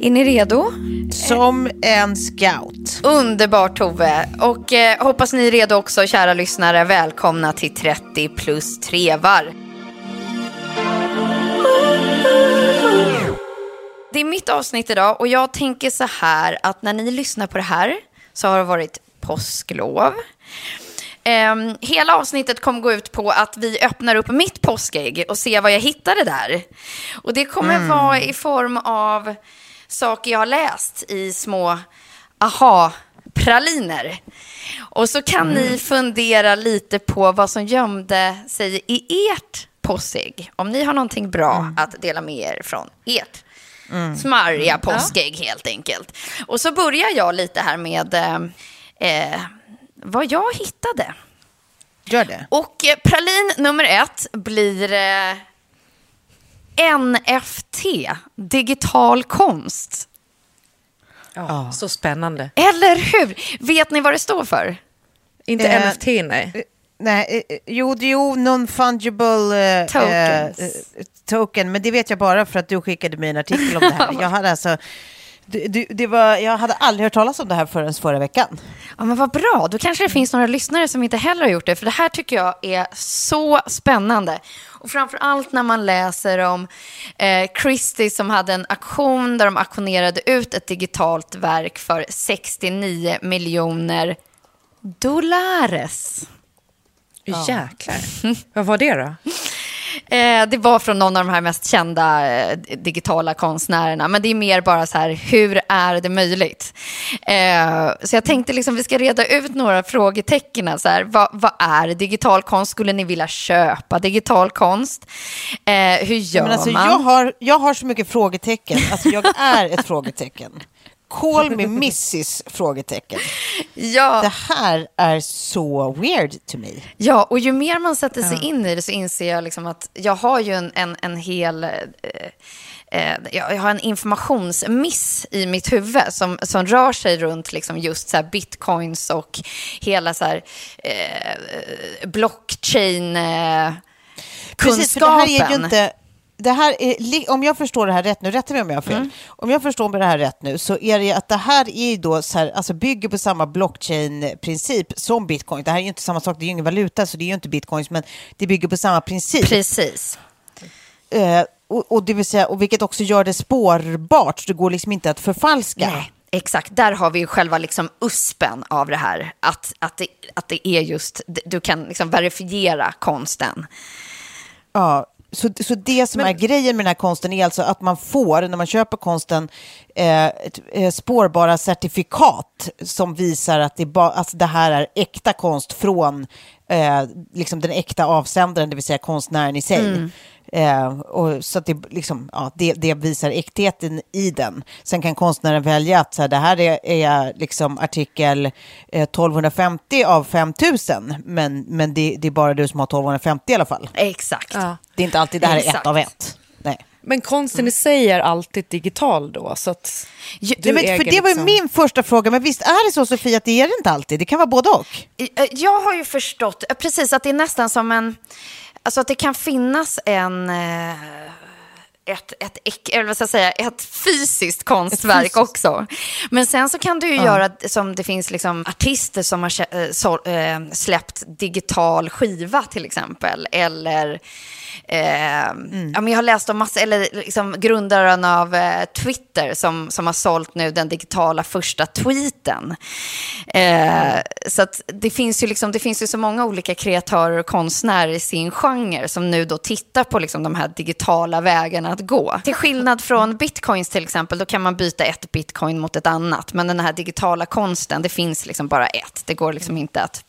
Är ni redo? Som en scout. Underbart Tove. Och eh, hoppas ni är redo också kära lyssnare. Välkomna till 30 plus trevar. Det är mitt avsnitt idag och jag tänker så här att när ni lyssnar på det här så har det varit påsklov. Ehm, hela avsnittet kommer gå ut på att vi öppnar upp mitt påskägg och ser vad jag hittade där. Och det kommer vara i form av saker jag har läst i små aha-praliner. Och så kan ni fundera lite på vad som gömde sig i ert påskägg. Om ni har någonting bra att dela med er från ert smarriga påskägg helt enkelt. Och så börjar jag lite här med eh, eh, vad jag hittade. Gör det. Och eh, pralin nummer ett blir eh, NFT, digital konst. Ja, Så spännande. Eller hur? Vet ni vad det står för? Inte Eh, NFT, nej. Nej, eh, jo, det är jo non-fungible eh, Tokens. eh, eh, token, men det vet jag bara för att du skickade mig en artikel om det här. Jag hade alltså, det, det, det var, jag hade aldrig hört talas om det här förrän förra veckan. Ja, men vad bra. Då kanske det finns några lyssnare som inte heller har gjort det. För det här tycker jag är så spännande. Och framför allt när man läser om eh, Christie som hade en aktion där de auktionerade ut ett digitalt verk för 69 miljoner dollares. Jäklar. Vad var det då? Eh, det var från någon av de här mest kända eh, digitala konstnärerna. Men det är mer bara så här, hur är det möjligt? Eh, så jag tänkte liksom vi ska reda ut några frågetecken. Så här, vad, vad är digital konst? Skulle ni vilja köpa digital konst? Eh, hur gör alltså, man? jag, har, jag har så mycket frågetecken. Alltså, jag är ett frågetecken. Call me Mrs. frågetecken. Ja. Det här är så weird to me. Ja, och ju mer man sätter sig in i det så inser jag liksom att jag har ju en, en, en hel... Eh, eh, jag har en informationsmiss i mitt huvud som, som rör sig runt liksom just så bitcoins och hela så här, eh, blockchain... Eh, Precis, för det här är ju kunskapen. inte... Det här är, om jag förstår det här rätt nu, rätta mig om jag har fel. Om jag förstår det här rätt nu så är det att det här är då så här, alltså bygger på samma blockchain-princip som bitcoin. Det här är ju inte samma sak, det är ju ingen valuta så det är ju inte bitcoins, men det bygger på samma princip. Precis. Eh, och, och det vill säga, och vilket också gör det spårbart, så det går liksom inte att förfalska. Nej, exakt. Där har vi ju själva liksom uspen av det här. Att, att, det, att det är just, du kan liksom verifiera konsten. Ja, så, så det som är grejen med den här konsten är alltså att man får, när man köper konsten, eh, ett, eh, spårbara certifikat som visar att det, ba, alltså det här är äkta konst från eh, liksom den äkta avsändaren, det vill säga konstnären i sig. Eh, och så att det, liksom, ja, det, det visar äktheten i den. Sen kan konstnären välja att så här, det här är, är liksom artikel eh, 1250 av 5000, men, men det, det är bara du som har 1250 i alla fall. Exakt. Ja. Det är inte alltid det här är ett Exakt. av ett. Men konsten i sig är alltid digital då, så att Ja, men, för det var ju liksom- min första fråga, men visst är det så Sofia att det är det inte alltid? Det kan vara både och. Eh, Jag har ju förstått eh, precis att det är nästan som en... Alltså att det kan finnas en... eh, Ett, ett, ek- eller vad ska jag säga, ett fysiskt konstverk också. Men sen så kan du ju göra som det finns liksom artister som har eh, så, eh, släppt digital skiva till exempel. Eller eh, ja, men jag har läst om massa, eller liksom grundaren av eh, Twitter som, som har sålt nu den digitala första tweeten. Eh, så det finns ju liksom, det finns ju så många olika kreatörer och konstnärer i sin genre som nu då tittar på liksom de här digitala vägarna att gå. Till skillnad från bitcoins till exempel, då kan man byta ett bitcoin mot ett annat. Men den här digitala konsten, det finns liksom bara ett. Det går liksom inte att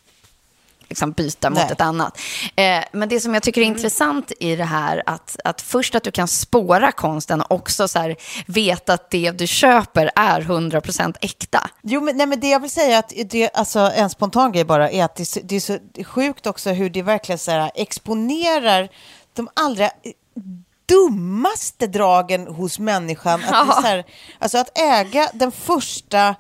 liksom byta mot Nej. ett annat. Eh, men det som jag tycker är intressant i det här, att, att först att du kan spåra konsten och också så här, veta att det du köper är 100% äkta. Jo, men, nej, men det jag vill säga, att det, alltså, en spontan grej bara, är att det, är så- det är så sjukt också hur det verkligen så här, exponerar de allra dummaste dragen hos människan. Att, så här, alltså att äga den första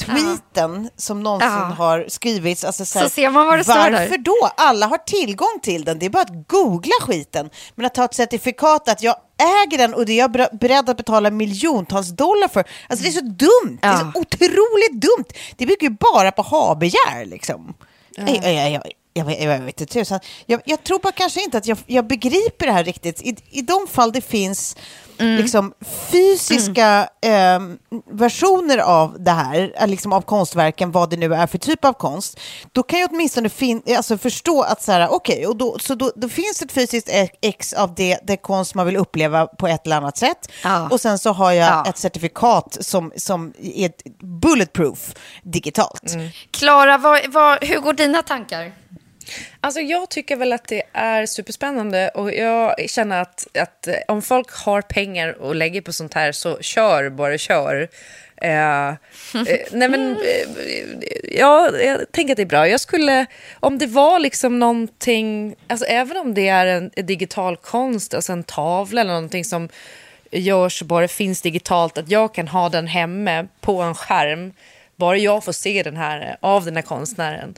tweeten som någonsin Ja. har skrivits. Alltså så, här, Så ser man vad det står där. Varför då? Alla har tillgång till den. Det är bara att googla skiten. Men att ta ett certifikat att jag äger den och det är jag ber- beredd att betala miljontals dollar för. Alltså det är så dumt. Det är så Ja. otroligt dumt. Det bygger ju bara på ha-begär liksom. Jag, jag, jag, jag, jag, vet- jag vet inte tusan. Jag, jag tror bara kanske inte att jag, jag begriper det här riktigt. I, i de fall det finns Mm. liksom fysiska ehm, versioner av det här, eh, liksom av konstverken, vad det nu är för typ av konst, då kan jag åtminstone fin- alltså förstå att så här, okej, och då, så då, då finns ett fysiskt ex av det, det konst man vill uppleva på ett eller annat sätt. Ja. Och sen så har jag Ja. ett certifikat som, som är bulletproof digitalt. Mm. Klara, vad, hur går dina tankar? Alltså jag tycker väl att det är superspännande och jag känner att, att eh, om folk har pengar och lägger på sånt här så kör, bara kör. Eh, eh, nej men, eh, ja, jag tänker att det är bra. Jag skulle, om det var liksom någonting, alltså även om det är en, en digital konst, alltså en tavla eller någonting som görs bara finns digitalt, att jag kan ha den hemma på en skärm, bara jag får se den här av den här konstnären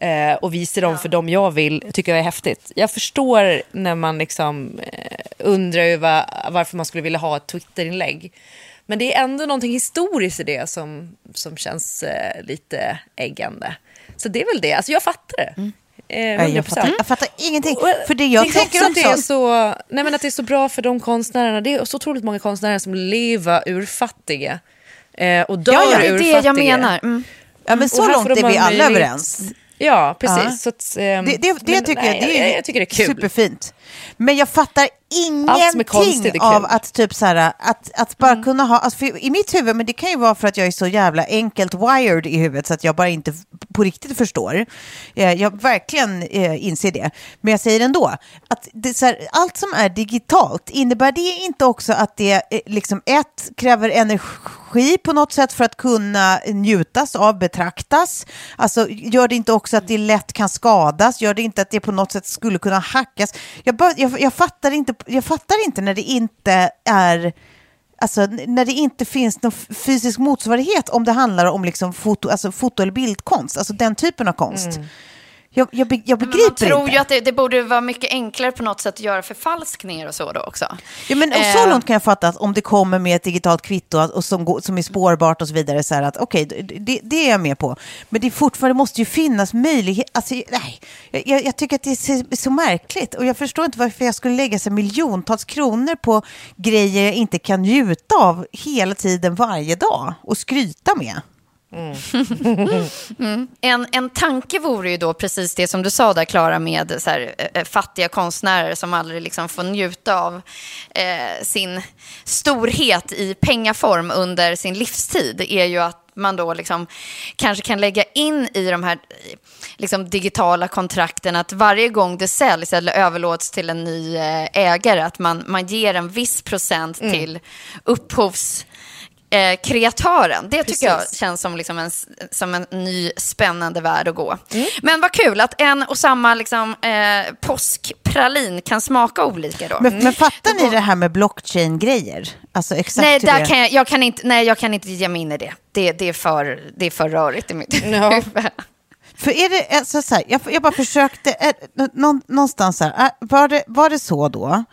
eh, och visa dem för dem jag vill, tycker jag är häftigt. Jag förstår när man liksom eh, undrar över varför man skulle vilja ha ett Twitterinlägg. Men det är ändå någonting historiskt i det som, som känns eh, lite äggande. Så det är väl det. Alltså jag fattar det. Eh, Nej, jag, 100%. fattar, jag fattar ingenting. Och För det jag tänker tänker också att det är så, nej men att det är så bra för de konstnärerna. Det är så otroligt många konstnärer som lever ur fattiga. Eh, och dör Ja, ja, det är det jag menar. Mm. Ja, men så långt är vi alla överens. Ja, precis. Ja. Så att, ehm, Det, det, det men tycker nej, jag, det är, jag, jag tycker det är kul. superfint. Men jag fattar Ingenting av att typ så här, att, att bara Mm. kunna ha, alltså i mitt huvud, men det kan ju vara för att jag är så jävla enkelt wired i huvudet så att jag bara inte på riktigt förstår. Eh, Jag verkligen eh, inser det. Men jag säger ändå, att här, allt som är digitalt, innebär det inte också att det eh, liksom ett kräver energi på något sätt för att kunna njutas av, betraktas? Alltså gör det inte också att det lätt kan skadas? Gör det inte att det på något sätt skulle kunna hackas? Jag, bara, jag, jag, fattar, inte, jag fattar inte när det inte är Alltså när det inte finns någon fysisk motsvarighet om det handlar om liksom foto, alltså foto eller bildkonst, alltså den typen av konst. Mm. Jag, jag, jag begriper man tror inte. ju att det, det borde vara mycket enklare på något sätt att göra förfalskningar och så då också. Ja, men, och så Eh, långt kan jag fatta att om det kommer med ett digitalt kvitto och som, går, som är spårbart och så vidare, så här att okej, det, det är jag med på. Men det fortfarande måste ju finnas möjlighet, alltså, nej, jag- jag, tycker att det är så, så märkligt och jag förstår inte varför jag skulle lägga sig miljontals kronor på grejer jag inte kan njuta av hela tiden, varje dag och skryta med. En, en tanke vore ju då precis det som du sa där, Klara, med så här, eh, fattiga konstnärer som aldrig liksom får njuta av eh, sin storhet i pengaform under sin livstid, är ju att man då liksom kanske kan lägga in i de här liksom, digitala kontrakten att varje gång det säljs eller överlåts till en ny eh, ägare att man, man ger en viss procent till upphovs eh, kreatören. Det tycker jag känns som, liksom en, som en ny spännande värld att gå. Men vad kul att en och samma liksom, eh, påskpralin kan smaka olika då. Men, men fattar ni det här med blockchain-grejer? Alltså exakt Nej, där det... kan jag, jag kan inte, nej, jag kan inte ge mig in i det. Det, det, är, för, det är för rörigt i mitt Ja. huvud. För är det, alltså så här, jag, jag bara försökte, är, nå, någonstans så här, är- var det, var det så då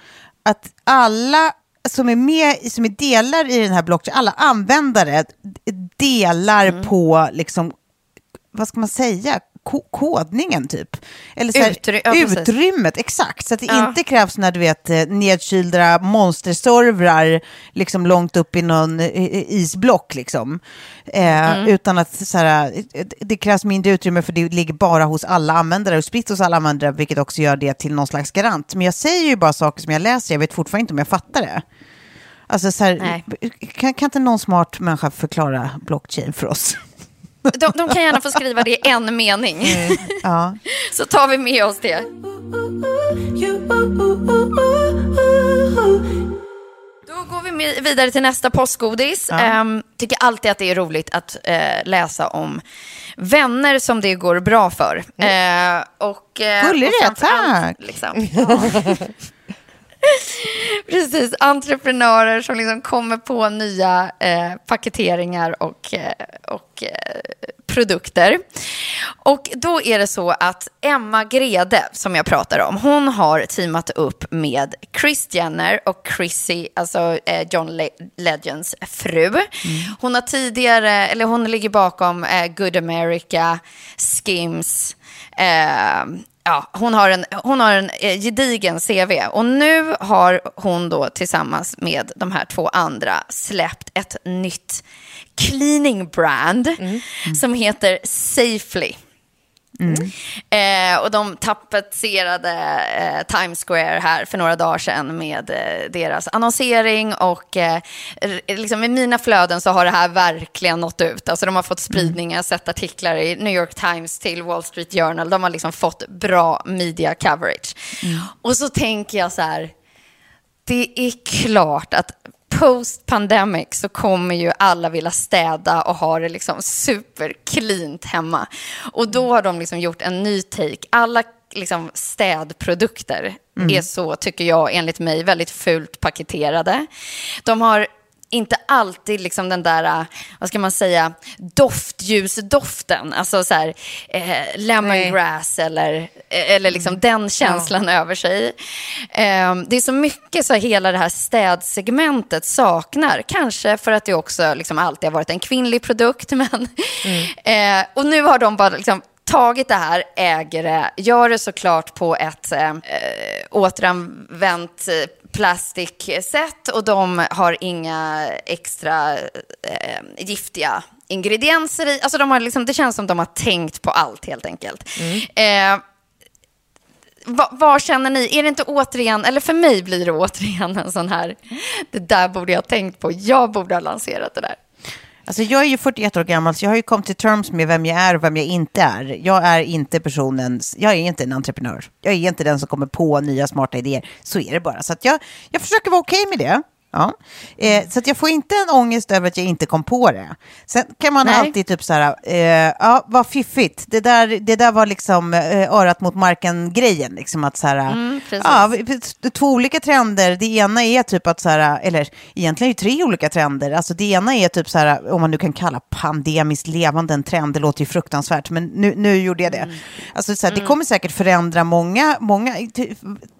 att alla som är med, som är delar i den här blockchain, alla användare delar Mm. på, liksom, vad ska man säga, Ko kodningen typ? Eller så här, Utry- ja, utrymmet, exakt. Så att det Ja. inte krävs när du vet eh, nedkylda monsterservrar liksom långt upp i någon isblock liksom. Eh, Mm. Utan att så här, eh, det krävs mindre utrymme för det ligger bara hos alla användare och spritt hos alla användare, vilket också gör det till någon slags garant. Men jag säger ju bara saker som jag läser, jag vet fortfarande inte om jag fattar det. Alltså så här, kan, kan inte någon smart människa förklara blockchain för oss? De, de kan gärna få skriva det i en mening. ja. Så tar vi med oss det. Då går vi vidare till nästa påskgodis. Ehm, tycker alltid att det är roligt att eh, läsa om vänner som det går bra för. Eh, och, eh, Gullig det, framför allt, tack. Liksom. Precis, entreprenörer som liksom kommer på nya eh, paketeringar och, eh, och eh, produkter. Och då är det så att Emma Grede, som jag pratar om, hon har teamat upp med Chris Jenner och Chrissy, alltså eh, John Le- Legends fru. Hon har tidigare, eller hon ligger bakom eh, Good America, Skims, eh, ja, hon har en, hon har en eh, gedigen CV och nu har hon då tillsammans med de här två andra släppt ett nytt cleaning brand som heter Safely. Eh, och de tapetserade eh, Times Square här för några dagar sedan med eh, deras annonsering och eh, liksom i mina flöden så har det här verkligen nått ut. Alltså de har fått spridning, jag har sett artiklar i New York Times till Wall Street Journal. De har liksom fått bra media coverage. Och så tänker jag så här, det är klart att post pandemic så kommer ju alla vilja städa och ha det liksom super cleant hemma. Och då har de liksom gjort en ny take. Alla liksom städprodukter är så, tycker jag, enligt mig, väldigt fult paketerade. De har inte alltid liksom den där, äh, vad ska man säga, doftljusdoften. Alltså så här, eh, lemongrass eller, eh, eller liksom den känslan över sig. Eh, det är så mycket så hela det här städsegmentet saknar. Kanske för att det också liksom alltid har varit en kvinnlig produkt. Men, eh, och nu har de bara liksom, tagit det här, äger det, gör det såklart på ett eh, eh, återanvänt eh, plastiksätt och de har inga extra eh, giftiga ingredienser i. Alltså de har liksom, det känns som de har tänkt på allt helt enkelt. Eh, vad, vad känner ni? Är det inte återigen, eller för mig blir det återigen en sån här, det där borde jag ha tänkt på, jag borde ha lanserat det där. Alltså jag är ju 41 år gammal, så jag har ju kommit till terms med vem jag är och vem jag inte är. Jag är inte personen, jag är inte en entreprenör. Jag är inte den som kommer på nya smarta idéer. Så är det bara. Så att jag, jag försöker vara okej med det. Ja. Eh, så jag får inte en ångest över att jag inte kom på det. Sen kan man Nej. alltid typ så här, eh, ja vad fiffigt, det där, det där var liksom eh, örat mot marken-grejen. Liksom att så här, Mm, ja, två olika trender. Det ena är typ att så här, eller egentligen är det tre olika trender. Alltså det ena är typ så här, om man nu kan kalla pandemiskt levande en trend, det låter ju fruktansvärt, men nu, nu gjorde jag det. Alltså så här, det kommer säkert förändra många, många, ty,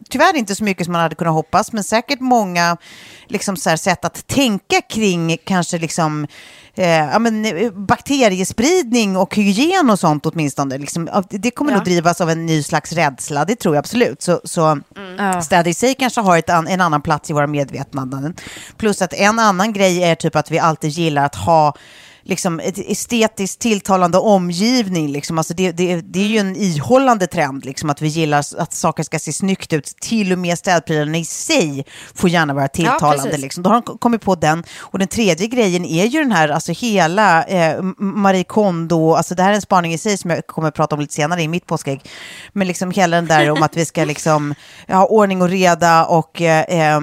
tyvärr inte så mycket som man hade kunnat hoppas, men säkert många liksom så här, sätt att tänka kring kanske liksom eh, ja, men, eh, bakteriespridning och hygien och sånt åtminstone. Liksom, det kommer nog drivas av en ny slags rädsla, det tror jag absolut. Så, så städ i sig kanske har ett en annan plats i våra medvetanden. Plus att en annan grej är typ att vi alltid gillar att ha liksom, ett estetiskt tilltalande omgivning. Liksom. Alltså det, det, det är ju en ihållande trend, liksom, att vi gillar att saker ska se snyggt ut. Till och med städprylarna i sig får gärna vara tilltalande. Ja, liksom. Då har de kommit på den. Och den tredje grejen är ju den här, alltså hela eh, Marie Kondo, alltså det här är en spaning i sig som jag kommer att prata om lite senare i mitt påskägg. Men liksom hela den där om att vi ska liksom ha ordning och reda och eh, eh,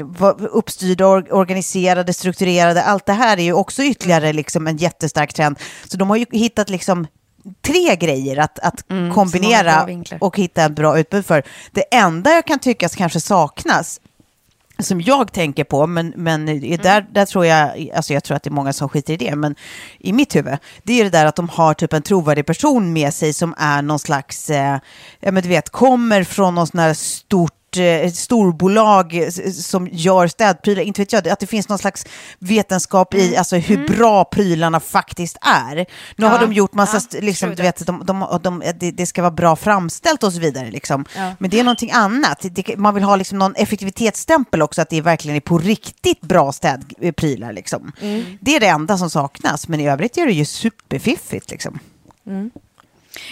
vara uppstyrda, or organiserade, strukturerade. Allt det här är ju också ytterligare liksom en jättestark trend. Så de har ju hittat liksom tre grejer att, att Mm, kombinera och hitta ett bra utbud för. Det enda jag kan tycka kanske saknas som jag tänker på, men, men Mm. där, där tror jag, alltså jag tror att det är många som skiter i det, men i mitt huvud, det är det där att de har typ en trovärdig person med sig som är någon slags, eh, ja men du vet, kommer från någon sån här stort eh, storbolag eh, s- som gör städprylar, inte vet jag, att det finns någon slags vetenskap Mm. i alltså, hur bra prylarna faktiskt är. Nu har de gjort massa, ja, liksom, du vet, de, de, de, det, ska vara bra framställt och så vidare. Liksom. Ja. Men det är någonting annat. Det, man vill ha liksom någon effektivitetsstämpel också, att det verkligen är på riktigt bra städprylar. Liksom. Det är det enda som saknas, men i övrigt är det ju superfiffigt. Liksom.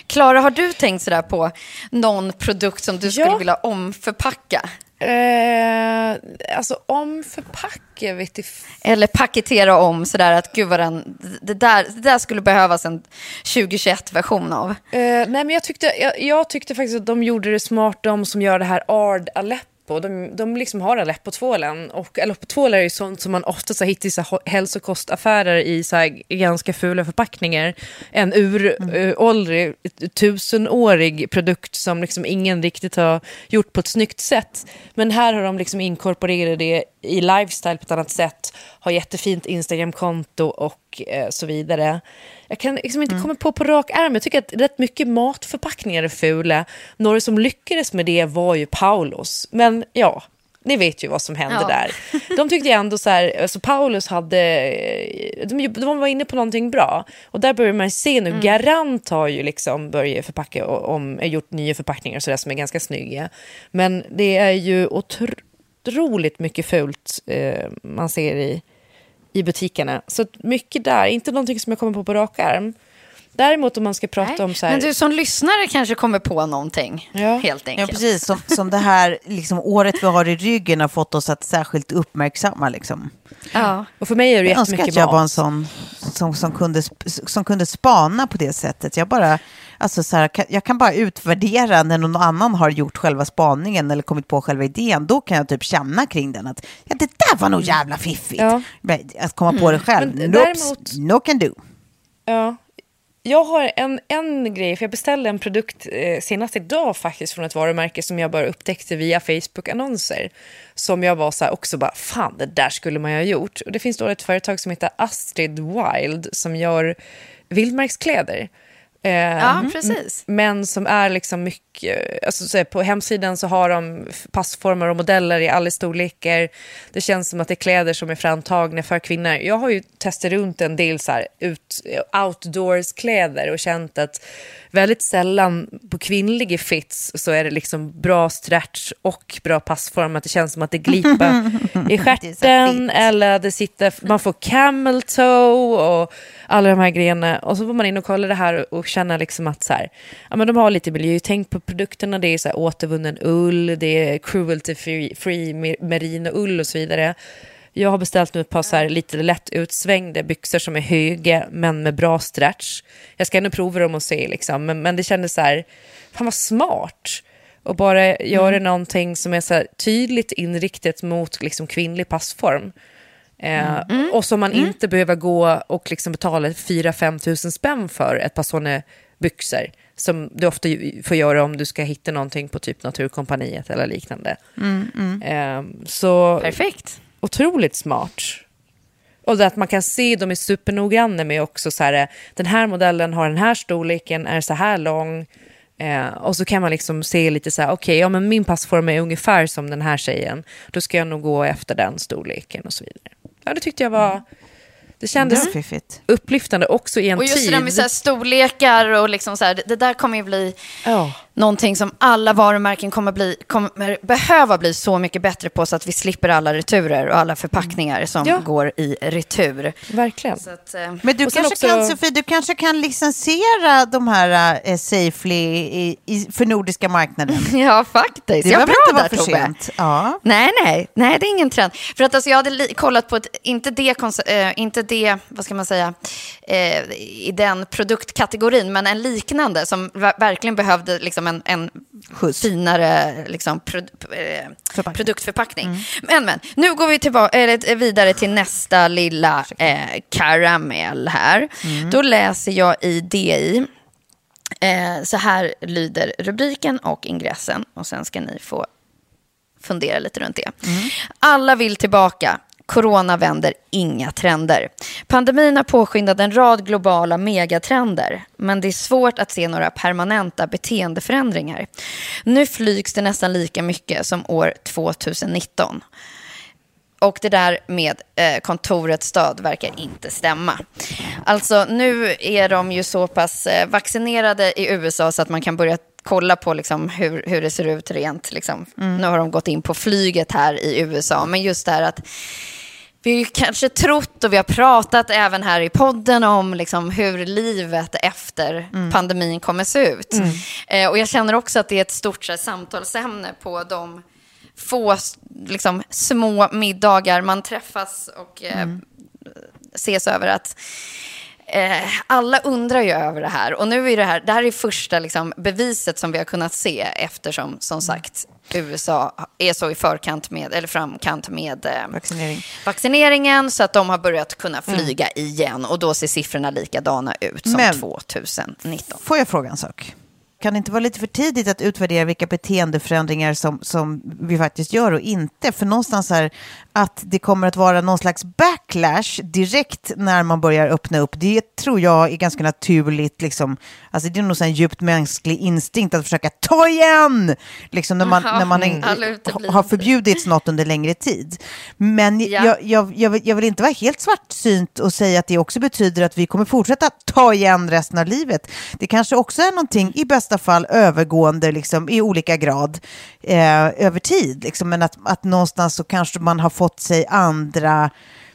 Klara, har du tänkt sådär på någon produkt som du skulle Ja. vilja omförpacka? Eh, alltså omförpacka vet jag Eller paketera om sådär att gud vad den, det, där, det där skulle behövas en 2021-version av. Eh, nej, men jag tyckte, jag, jag tyckte faktiskt att de gjorde det smart, de som gör det här Ard Aleppo. De, de liksom har Aleppo-tvålen. Och Aleppo-tvålar är ju sånt som man ofta så hittar i så här hälsokostaffärer i så här ganska fula förpackningar. En uråldrig, tusenårig produkt som liksom ingen riktigt har gjort på ett snyggt sätt. Men här har de liksom inkorporerat det i lifestyle på ett annat sätt. Har jättefint Instagram-konto och eh, så vidare. Jag kan liksom inte komma på på rak arm. Jag tycker att rätt mycket matförpackningar är fula. Några som lyckades med det var ju Paulos. Men ja, ni vet ju vad som hände Ja. där. De tyckte jag ändå så här, alltså Paulus hade, de, de var inne på någonting bra. Och där börjar man se nu, Garant har ju liksom börjat förpacka, om, gjort nya förpackningar och sådär som är ganska snygga. Men det är ju otroligt mycket fult eh, man ser i, i butikerna. Så mycket där, inte någonting som jag kommer på på rak arm. Däremot om man ska prata Nej. om så här... Men du som lyssnare kanske kommer på någonting, Ja. helt Ja, enkelt. precis. Som, som det här liksom, året vi har i ryggen har fått oss att särskilt uppmärksamma. Liksom. Ja. Och för mig är det Jag önskar jättemycket att jag var en mat. sån som, som, kunde, som kunde spana på det sättet. Jag, bara, alltså så här, jag kan bara utvärdera när någon annan har gjort själva spaningen eller kommit på själva idén. Då kan jag typ känna kring den att ja, det där var nog jävla fiffigt. Ja. Att komma på det själv, Men däremot- no can do. Ja. Jag har en, en grej, för jag beställde en produkt eh, senast idag faktiskt från ett varumärke som jag bara upptäckte via Facebook-annonser. Som jag var så här också bara, fan det där skulle man ju ha gjort. Och det finns då ett företag som heter Astrid Wild som gör vildmarkskläder. Eh, Ja, precis. Men som är liksom mycket, alltså så på hemsidan så har de passformer och modeller i alla storlekar. Det känns som att det är kläder som är framtagna för kvinnor. Jag har ju testat runt en del så här ut, outdoors-kläder och känt att väldigt sällan på kvinnliga fits så är det liksom bra stretch och bra passform. Att det känns som att det glipar i stjärten eller det sitter, man får camel toe och alla de här grejerna. Och så får man in och kolla det här och känna liksom att så här, ja, men de har lite miljötänk på produkterna. Det är så här återvunnen ull, det är cruelty free, free mer- merino ull och så vidare. Jag har beställt nu ett par så här lite lätt utsvängda byxor som är höga men med bra stretch. Jag ska ännu prova dem och se liksom, men, men det kändes så här, fan vad smart. Och bara göra någonting som är så här tydligt inriktat mot liksom kvinnlig passform. Eh, Och som man inte behöver gå och liksom betala 4-5 tusen spänn för ett par sådana byxor. Som du ofta får göra om du ska hitta någonting på typ Naturkompaniet eller liknande. Eh, så Perfekt otroligt smart. Och det att man kan se, de är supernoggranna med också så här, den här modellen har den här storleken, är så här lång. Eh, och så kan man liksom se lite så här, okej, ja men min passform är ungefär som den här tjejen. Då ska jag nog gå efter den storleken och så vidare. Ja, det tyckte jag var, det kändes Det fiffigt. upplyftande också i en Och just tid. det där med så här storlekar och liksom så här, det, där kommer ju bli Ja. någonting som alla varumärken kommer, bli, kommer behöva bli så mycket bättre på så att vi slipper alla returer och alla förpackningar som Ja. går i retur. Verkligen. Så att, eh, Men du kanske, också- kan, Sofie, du kanske kan licensiera de här eh, Safely i, i, för nordiska marknaden. ja, faktiskt. Det ja, behöver bra inte där, för Tobbe. sent. Ja. Nej, nej, nej, det är ingen trend. För att alltså, jag hade kollat på ett, inte det, eh, inte det, vad ska man säga, eh, i den produktkategorin, men en liknande som ver- verkligen behövde liksom en, en Skjuts. finare liksom, prod- eh, Förpackning. produktförpackning. Men, men, nu går vi tillba- eller, vidare till nästa lilla eh, karamell här. Då läser jag i DI. Eh, så här lyder rubriken och ingressen och sen ska ni få fundera lite runt det. Alla vill tillbaka. Corona vänder inga trender. Pandemin har påskyndat en rad globala megatrender, men det är svårt att se några permanenta beteendeförändringar. Nu flygs det nästan lika mycket som år 2019. Och det där med eh, kontorets stöd verkar inte stämma. Alltså nu är de ju så pass eh, vaccinerade i USA så att man kan börja kolla på liksom, hur, hur det ser ut rent. Liksom. Nu har de gått in på flyget här i USA. Men just det här att vi har kanske trott och vi har pratat även här i podden om liksom hur livet efter pandemin kommer se ut. Eh, och jag känner också att det är ett stort här, samtalsämne på de få liksom, små middagar man träffas och eh, ses över att eh, alla undrar ju över det här. Och nu är det här, det här är första liksom, beviset som vi har kunnat se eftersom, som sagt, USA är så i förkant med, eller framkant med eh, Vaccinering. vaccineringen så att de har börjat kunna flyga igen och då ser siffrorna likadana ut som Men- 2019. Får jag fråga en sak? Kan det inte vara lite för tidigt att utvärdera vilka beteendeförändringar som, som vi faktiskt gör och inte? För någonstans här att det kommer att vara någon slags backlash direkt när man börjar öppna upp. Det tror jag är ganska naturligt. Liksom. Alltså det är nog en djupt mänsklig instinkt att försöka ta igen. Liksom när man, Aha, när man mm. är, uteblivet. har förbjudits något under längre tid. Men Ja. jag, jag, jag, vill, jag vill inte vara helt svartsynt och säga att det också betyder att vi kommer fortsätta ta igen resten av livet. Det kanske också är någonting i bästa fall övergående liksom, i olika grad eh, över tid. Liksom. Men att, att någonstans så kanske man har fått sig andra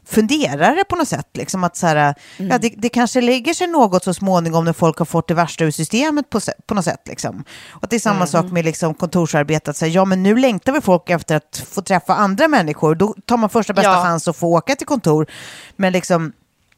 funderare på något sätt. Liksom att så här, ja, det, det kanske lägger sig något så småningom när folk har fått det värsta ur systemet på, på något sätt. Liksom. Och det är samma sak med liksom, kontorsarbete. Att säga, ja, men nu längtar vi folk efter att få träffa andra människor. Då tar man första bästa Ja. chans att få åka till kontor. Men liksom,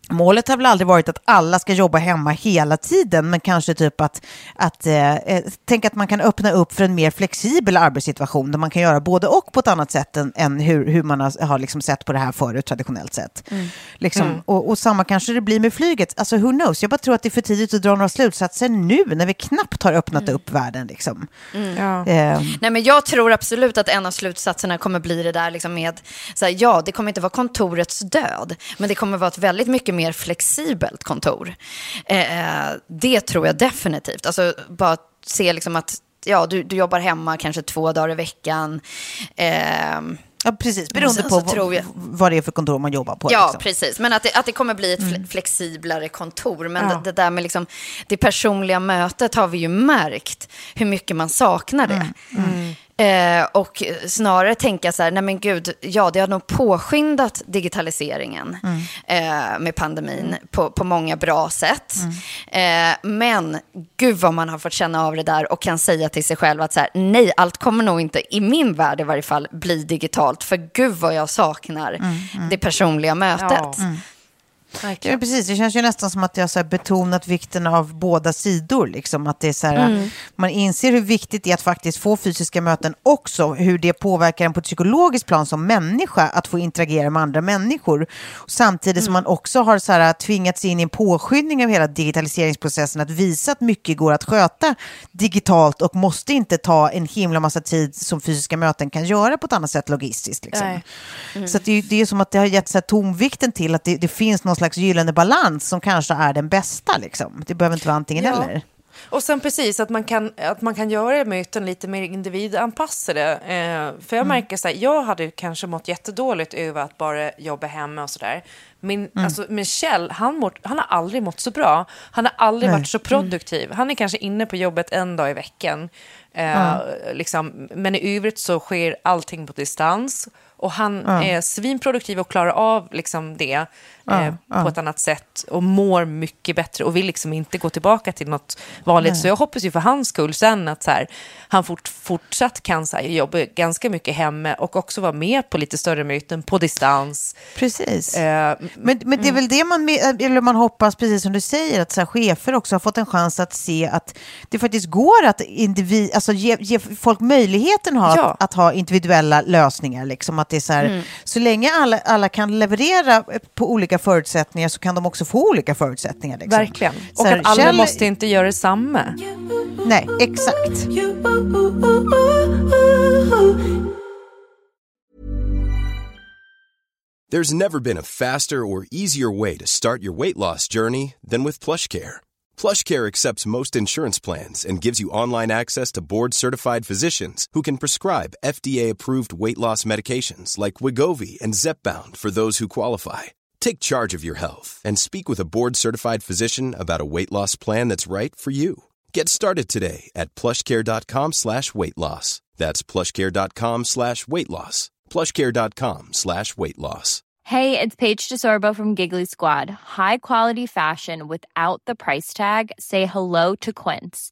Målet har väl aldrig varit att alla ska jobba hemma hela tiden, men kanske typ att, att eh, eh, tänk att man kan öppna upp för en mer flexibel arbetssituation där man kan göra både och på ett annat sätt än, än hur, hur man har, har liksom sett på det här förut traditionellt sett. Liksom, och, och samma kanske det blir med flyget. Alltså who knows? Jag bara tror att det är för tidigt att dra några slutsatser nu när vi knappt har öppnat upp världen. Liksom. Ja. Eh, Nej, men jag tror absolut att en av slutsatserna kommer bli det där liksom med, så här, ja, det kommer inte vara kontorets död, men det kommer vara ett väldigt mycket mer flexibelt kontor. Eh, det tror jag definitivt. Alltså bara se liksom att, ja, du, du jobbar hemma kanske två dagar i veckan. Eh, ja, precis, beroende på tror jag- vad, vad det är för kontor man jobbar på. Ja, liksom. precis. Men att det, att det kommer bli ett fle- flexiblare kontor. Men det, det där med liksom, det personliga mötet har vi ju märkt hur mycket man saknar det. Eh, och snarare tänka så här, nej men gud, ja det har nog påskyndat digitaliseringen eh, med pandemin på, på många bra sätt. Eh, men gud vad man har fått känna av det där och kan säga till sig själv att så här, nej, allt kommer nog inte, i min värld i varje fall, bli digitalt. För gud vad jag saknar det personliga mötet. Ja. Ja, precis. Det känns ju nästan som att jag har betonat vikten av båda sidor. Liksom. Att det är så här, Man inser hur viktigt det är att faktiskt få fysiska möten också. Hur det påverkar en på ett psykologiskt plan som människa att få interagera med andra människor. Samtidigt som man också har så här, tvingats in i en påskyndning av hela digitaliseringsprocessen. Att visa att mycket går att sköta digitalt och måste inte ta en himla massa tid som fysiska möten kan göra på ett annat sätt logistiskt. Liksom. Nej. Så det, är- det är som att det har gett så här tomvikten till att det, det finns någon slags gyllene balans som kanske är den bästa. Liksom. Det behöver inte vara antingen Ja. eller. och sen precis att man kan, att man kan göra möten lite mer individanpassade. Eh, för jag märker så här, jag hade kanske mått jättedåligt över att bara jobba hemma och sådär. Min, Mm. alltså, men Kjell, han, mått, han har aldrig mått så bra. Han har aldrig Nej. varit så produktiv. Han är kanske inne på jobbet en dag i veckan. Eh, liksom, men i övrigt så sker allting på distans. Och han är svinproduktiv och klarar av liksom, det eh, på ett annat sätt. Och mår mycket bättre och vill liksom inte gå tillbaka till något vanligt. Så jag hoppas ju för hans skull sen att så här, han fort, fortsatt kan så här, jobba ganska mycket hemma och också vara med på lite större möten på distans. Precis. Eh, Men, men det är väl det man, eller man hoppas, precis som du säger, att så här, chefer också har fått en chans att se att det faktiskt går att individ, alltså ge, ge folk möjligheten ha, Ja. att, att ha individuella lösningar. Liksom, att det är så, här, så länge alla, alla kan leverera på olika förutsättningar så kan de också få olika förutsättningar. Liksom. verkligen. Och här, att alla Kjell- måste inte göra detsamma. Nej, exakt. There's never been a faster or easier way to start your weight loss journey than with PlushCare. PlushCare accepts most insurance plans and gives you online access to board-certified physicians who can prescribe FDA-approved weight loss medications like Wigovi and Zepbound for those who qualify. Take charge of your health and speak with a board-certified physician about a weight loss plan that's right for you. Get started today at plushcare.com slash weight loss. That's plushcare.com slash weight loss. plushcare.com slash weight loss. Hey, it's Paige DeSorbo from Giggly Squad. High quality fashion without the price tag. Say hello to Quince.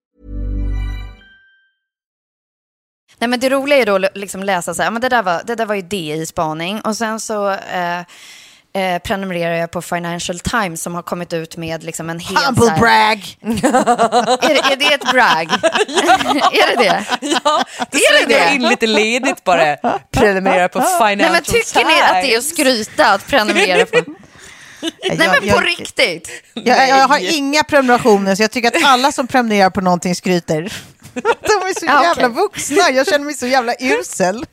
Nej, men det roliga är då att liksom läsa så här, men det där var, det där var ju DI-spaning. Och sen så eh, eh, prenumererar jag på Financial Times som har kommit ut med liksom en hel... Humble här- brag! Är, det- är det ett brag? är det det? Ja, det Är det jag in lite ledigt bara. Prenumerera på Financial Nej, men tycker ni att det är att skryta att prenumerera på? Nej, men på jag, riktigt. jag, jag har inga prenumerationer, så jag tycker att alla som prenumererar på någonting skryter. De är så okej. jävla vuxna, jag känner mig så jävla usel.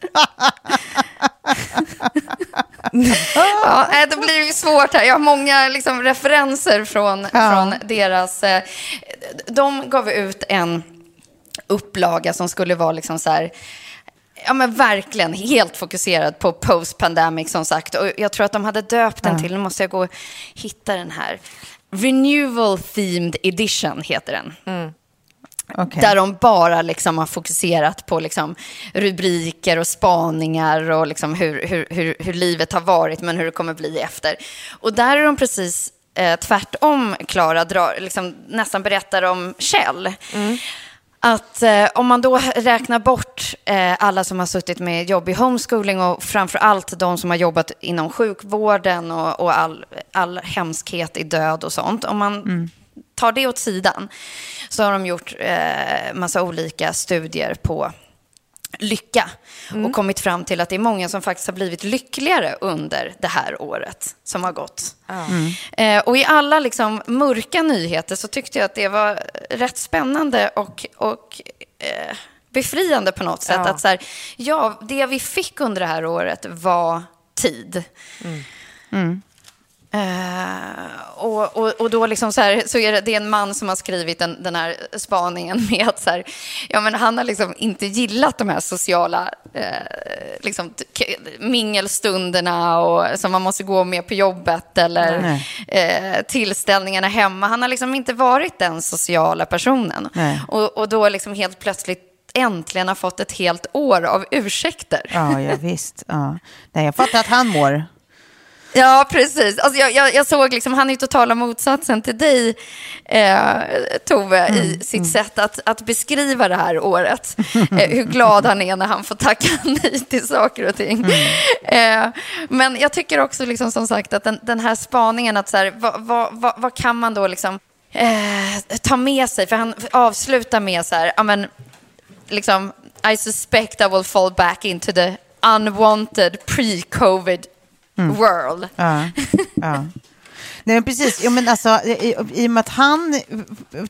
Ja, då blir det ju svårt här. Jag har många liksom, referenser från, Ja. från deras... Eh, de gav ut en upplaga som skulle vara liksom så här... Ja men verkligen helt fokuserad på post-pandemic som sagt. Och jag tror att de hade döpt den till, nu måste jag gå och hitta den här. Renewal Themed Edition heter den. Okej. Där de bara liksom har fokuserat på liksom rubriker och spaningar och liksom hur, hur, hur, hur livet har varit men hur det kommer bli efter. Och där är de precis eh, tvärtom, Klara, liksom, nästan berättar om Kjell. Att eh, om man då räknar bort eh, alla som har suttit med jobb i homeschooling och framför allt de som har jobbat inom sjukvården och, och all, all hemskhet i död och sånt. Om man tar det åt sidan så har de gjort eh, massa olika studier på lycka och kommit fram till att det är många som faktiskt har blivit lyckligare under det här året som har gått. Eh, och i alla liksom, mörka nyheter så tyckte jag att det var rätt spännande och, och eh, befriande på något sätt. Ja. Att så här, ja, det vi fick under det här året var tid. Eh, och, och, och då liksom så, här, så är det, det är en man som har skrivit den, den här spaningen med att så här, ja, men han har liksom inte gillat de här sociala eh, liksom, mingelstunderna och, som man måste gå med på jobbet eller eh, tillställningarna hemma. Han har liksom inte varit den sociala personen. Och, och då liksom helt plötsligt äntligen har fått ett helt år av ursäkter. Ja, ja visst. Ja. Nej, jag fattar att han mår. Ja, precis. Alltså jag, jag, jag såg liksom, han är ju totala motsatsen till dig, eh, Tove, i sitt sätt att, att beskriva det här året. Eh, hur glad han är när han får tacka nej till saker och ting. Eh, men jag tycker också, liksom, som sagt, att den, den här spaningen, att så här, vad, vad, vad, vad kan man då liksom, eh, ta med sig? För han avslutar med så här, ja men, liksom, I suspect I will fall back into the unwanted pre-covid world. Ja, ja. Nej, men precis. Ja, men alltså, i, I och med att han,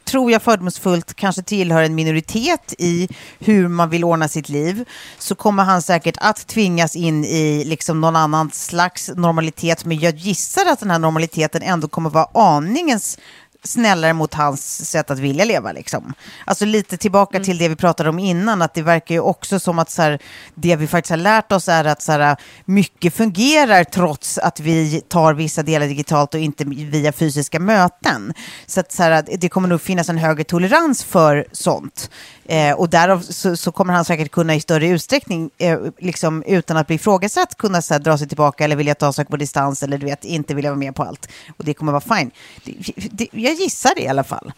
tror jag fördomsfullt, kanske tillhör en minoritet i hur man vill ordna sitt liv, så kommer han säkert att tvingas in i liksom någon annan slags normalitet. Men jag gissar att den här normaliteten ändå kommer vara aningens snällare mot hans sätt att vilja leva. Liksom. Alltså lite tillbaka till det vi pratade om innan, att det verkar ju också som att så här, det vi faktiskt har lärt oss är att så här, mycket fungerar trots att vi tar vissa delar digitalt och inte via fysiska möten. Så att så här, det kommer nog finnas en högre tolerans för sånt. Eh, och därav så, så kommer han säkert kunna i större utsträckning, eh, liksom, utan att bli ifrågasatt, kunna så här, dra sig tillbaka eller vilja ta saker på distans eller du vet, inte vilja vara med på allt. Och det kommer vara fine. Det, det, jag gissar det i alla fall.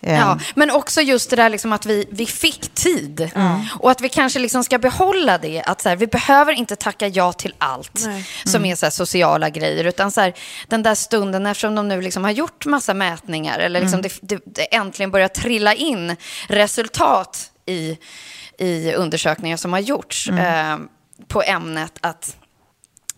Ja, men också just det där liksom att vi, vi fick tid. Och att vi kanske liksom ska behålla det. Att så här, vi behöver inte tacka ja till allt som är så här sociala grejer. Utan så här, den där stunden, eftersom de nu liksom har gjort massa mätningar. Eller liksom det, det, det äntligen börjar trilla in resultat i, i undersökningar som har gjorts eh, på ämnet. att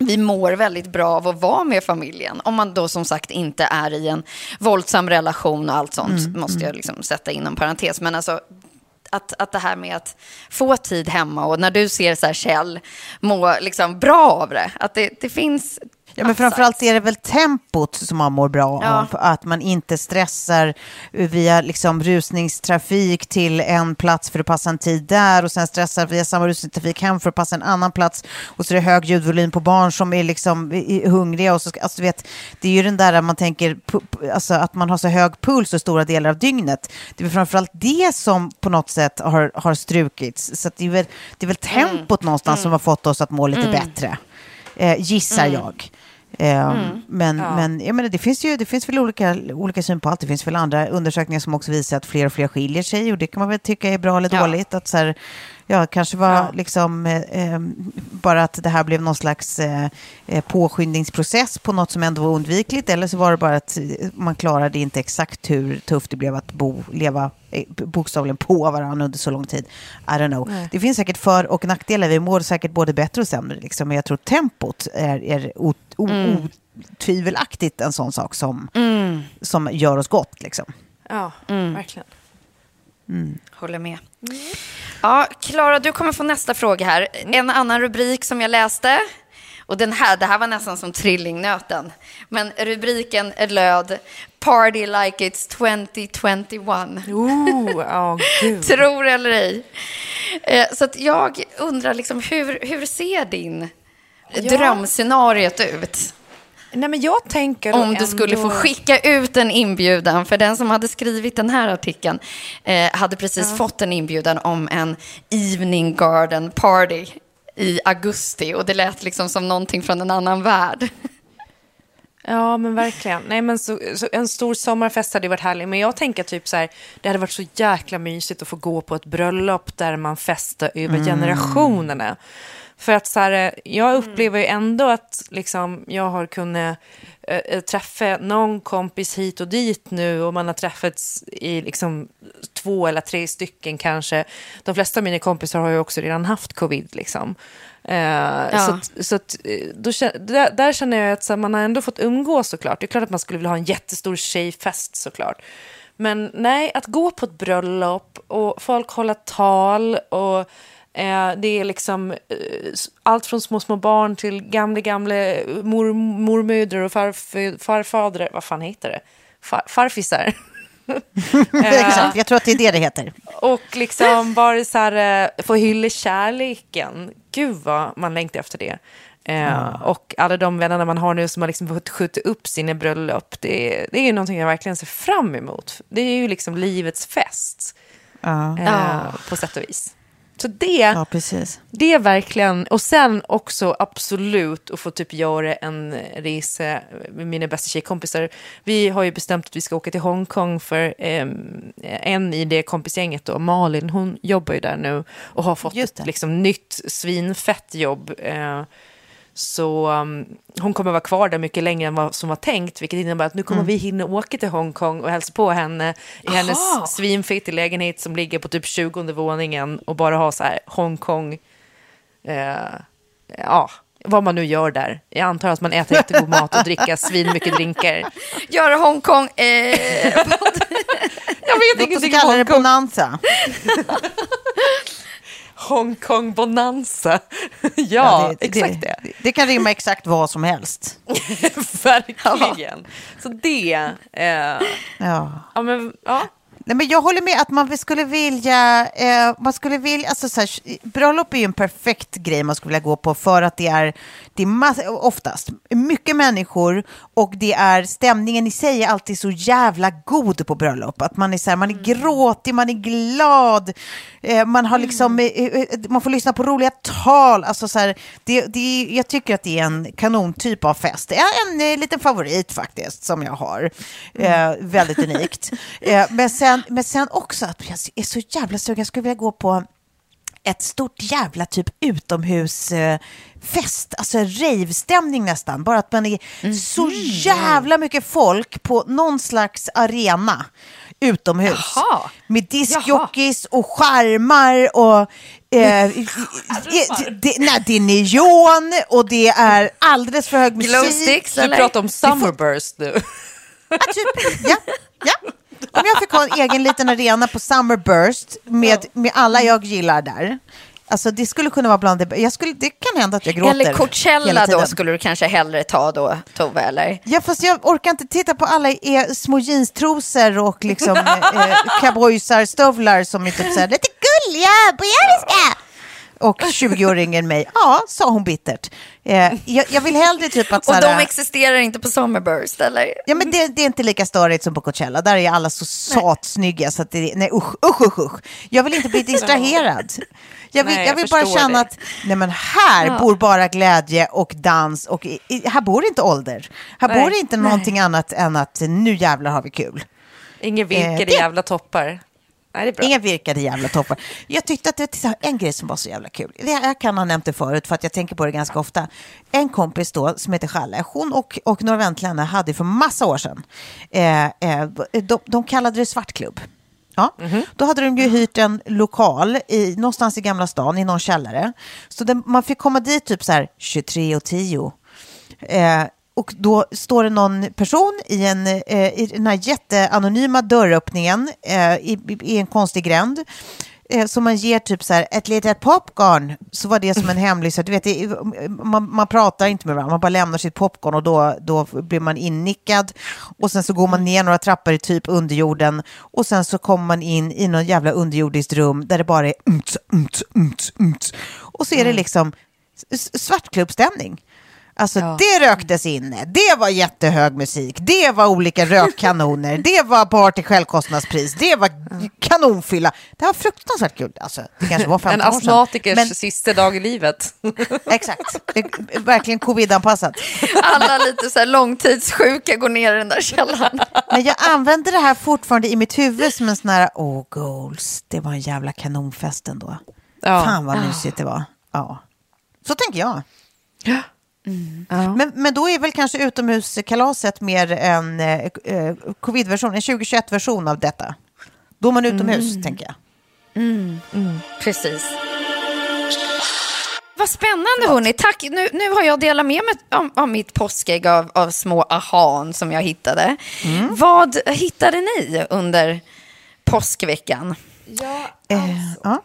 vi mår väldigt bra av att vara med familjen. Om man då som sagt inte är i en våldsam relation och allt sånt måste jag liksom sätta inom parentes. Men alltså att, att det här med att få tid hemma och när du ser så här Kjell må liksom bra av det. Att det, det finns... Ja, men framförallt är det väl tempot som man mår bra Ja. av. Att man inte stressar via liksom, rusningstrafik till en plats för att passa en tid där och sen stressar via samma rusningstrafik hem för att passa en annan plats. Och så är det hög ljudvolym på barn som är liksom hungriga. Och så, alltså, du vet, det är ju den där man tänker, alltså, att man har så hög puls så stora delar av dygnet. Det är framförallt det som på något sätt har, har strukits. Så det, är väl, det är väl tempot någonstans som har fått oss att må lite bättre. Eh, gissar jag. Eh, Men, men jag menar, det, finns ju, det finns väl olika, olika syn på allt. Det finns väl andra undersökningar som också visar att fler och fler skiljer sig och det kan man väl tycka är bra eller Ja. dåligt. Att så här, ja, kanske var liksom eh, eh, bara att det här blev någon slags eh, eh, påskyndningsprocess på något som ändå var undvikligt eller så var det bara att eh, man klarade inte exakt hur tufft det blev att bo, leva eh, bokstavligen på varandra under så lång tid. I don't know. Det finns säkert för och nackdelar. Vi mår säkert både bättre och sämre. Liksom. Men jag tror tempot är, är o, o, otvivelaktigt en sån sak som, som gör oss gott. Liksom. Ja, verkligen. Håller med. Ja, Klara, du kommer få nästa fråga här. En annan rubrik som jag läste. Och den här, det här var nästan som trillingnöten. Men rubriken löd Party like it's 2021. Oh, ja, gud. Tror eller ej. Eh, Så att jag undrar liksom, hur, hur ser din drömscenariot ut? Nej, men jag tänker Om du skulle få skicka ut en inbjudan, för den som hade skrivit den här artikeln eh, hade precis fått en inbjudan om en evening garden party i augusti och det lät liksom som någonting från en annan värld. Ja, men verkligen. Nej, men så, så en stor sommarfest hade varit härlig. Men jag tänker typ så här, det hade varit så jäkla mysigt att få gå på ett bröllop där man festar över generationerna. För att så här, jag upplever ju ändå att liksom, jag har kunnat äh, träffa någon kompis hit och dit nu och man har träffats i liksom två eller tre stycken kanske. De flesta av mina kompisar har ju också redan haft covid liksom. Eh, Så, att, så att, eh, då, där, där känner jag att här, man har ändå fått umgås såklart. Det är klart att man skulle vilja ha en jättestor tjejfest såklart. Men nej, att gå på ett bröllop och folk hålla tal och Eh, det är liksom eh, allt från små, små barn till gamla, gamla mor, mormödrar och farf, farfadrar. Vad fan heter det? Far, farfisar. Exakt, jag tror att det är det det heter. Och liksom bara så här, eh, få hylla kärleken. Gud vad man längtar efter det. Eh, Och alla de vännerna man har nu som har liksom fått skjuta upp sina bröllop. Det, det är ju någonting jag verkligen ser fram emot. Det är ju liksom livets fest. Ja, Eh, På sätt och vis. Så det, ja det är verkligen, och sen också absolut att få typ göra en resa med mina bästa tjejkompisar. Vi har ju bestämt att vi ska åka till Hongkong för eh, en i det kompisgänget då, Malin, hon jobbar ju där nu och har fått ett liksom, nytt svinfett jobb. Eh, så um, hon kommer vara kvar där mycket längre än vad som var tänkt, vilket innebär att nu kommer vi hinna åka till Hongkong och hälsa på henne i hennes svinfeta lägenhet som ligger på typ 20 våningen och bara ha så här Hongkong, eh, ja, vad man nu gör där. Jag antar att man äter jättegod mat och dricker svin mycket drinkar. Gör Hongkong... Eh, Jag vet ingenting om det Hongkong. bonanza. Hongkong bonanza. ja, det, exakt det. det. Det kan rymma exakt vad som helst. Verkligen. Så det, eh, Ja. ja men, ja. Nej, men jag håller med att man skulle vilja, eh, man skulle vilja, alltså så här, bröllop är ju en perfekt grej man skulle vilja gå på för att det är, det är mass- oftast mycket människor och det är stämningen i sig är alltid så jävla god på bröllop. Att man är så här, man är gråtig, man är glad, eh, man har liksom, eh, eh, man får lyssna på roliga tal. Alltså så här, det, det, jag tycker att det är en kanontyp av fest. Det är en eh, liten favorit faktiskt som jag har. Eh, väldigt unikt. Eh, men, sen, men sen också att jag är så jävla sugen, jag skulle vilja gå på ett stort jävla typ utomhusfest, alltså ravestämning nästan. Bara att man är så jävla mycket folk på någon slags arena utomhus. Jaha. Med diskjockeys och skärmar och... Eh, i- det, nej, det är neon och det är alldeles för hög musik. Glowsticks, Du eller? pratar om Summerburst nu. Ja, typ, ja, ja. Om jag fick ha en egen liten arena på Summerburst med, med alla jag gillar där. Alltså det skulle kunna vara bland det jag skulle, Det kan hända att jag gråter. eller Coachella då skulle du kanske hellre ta då, Tove, eller? Ja, fast jag orkar inte titta på alla er små jeanstrosor och liksom eh, cowboysar, stövlar som är typ så här, lite gulliga, bojariska. Och 20-åringen mig, ja, sa hon bittert. Eh, jag, jag vill hellre typ att så Och de existerar inte på Summerburst, eller? Ja, men det, det är inte lika störigt som på Coachella. Där är alla så satsnygga så att det nej usch, usch, usch, usch. Jag vill inte bli distraherad. Jag vill, Nej, jag jag vill bara känna dig. att nej, men här bor bara glädje och dans och i, i, här bor inte ålder. Här Nej, bor inte någonting annat än att nu jävlar har vi kul. Inga virkade Eh, det- jävla toppar. Nej. Inga virkade jävla toppar. Jag tyckte att det var en grej som var så jävla kul. Jag kan ha nämnt det förut för att jag tänker på det ganska ofta. En kompis då som heter Challe, hon och, och några till henne hade för massa år sedan, eh, eh, de, de kallade det svartklubb. Ja, Då hade de ju hyrt en lokal i, någonstans i Gamla stan i någon källare. Så den, man fick komma dit typ så här 23.10. Eh, och då står det någon person i, en, eh, i den här jätteanonyma dörröppningen eh, i, i en konstig gränd. Eh, så man ger typ så här ett litet popcorn. Så var det som en hemlig, så du vet, det, man, man pratar inte med varandra, man bara lämnar sitt popcorn och då, då blir man innickad. Och sen så går man ner några trappor i typ underjorden och sen så kommer man in i någon jävla underjordiskt rum där det bara är umts, umts, umts, umts. Och så är det liksom s- Alltså det röktes inne, det var jättehög musik, det var olika rökkanoner, det var bar till självkostnadspris, det var kanonfylla. Det var fruktansvärt kul. Alltså, det kanske var 15 En år sedan. astmatikers Men, sista dag i livet. exakt, verkligen covid-anpassat. Alla lite så här långtidssjuka går ner i den där källaren. Men jag använder det här fortfarande i mitt huvud som en sån här, åh goals, det var en jävla kanonfest ändå. Ja. Fan vad mysigt det var. Ja. Så tänker jag. Men, men då är väl kanske utomhuskalaset mer en eh, eh, covid-version, en 2021-version av detta. Då är man utomhus, tänker jag. Precis. Vad spännande hörni. Tack. Nu, nu har jag delat med mig av, av mitt påskägg av, av små ahan som jag hittade. Vad hittade ni under påskveckan? Eh, ja.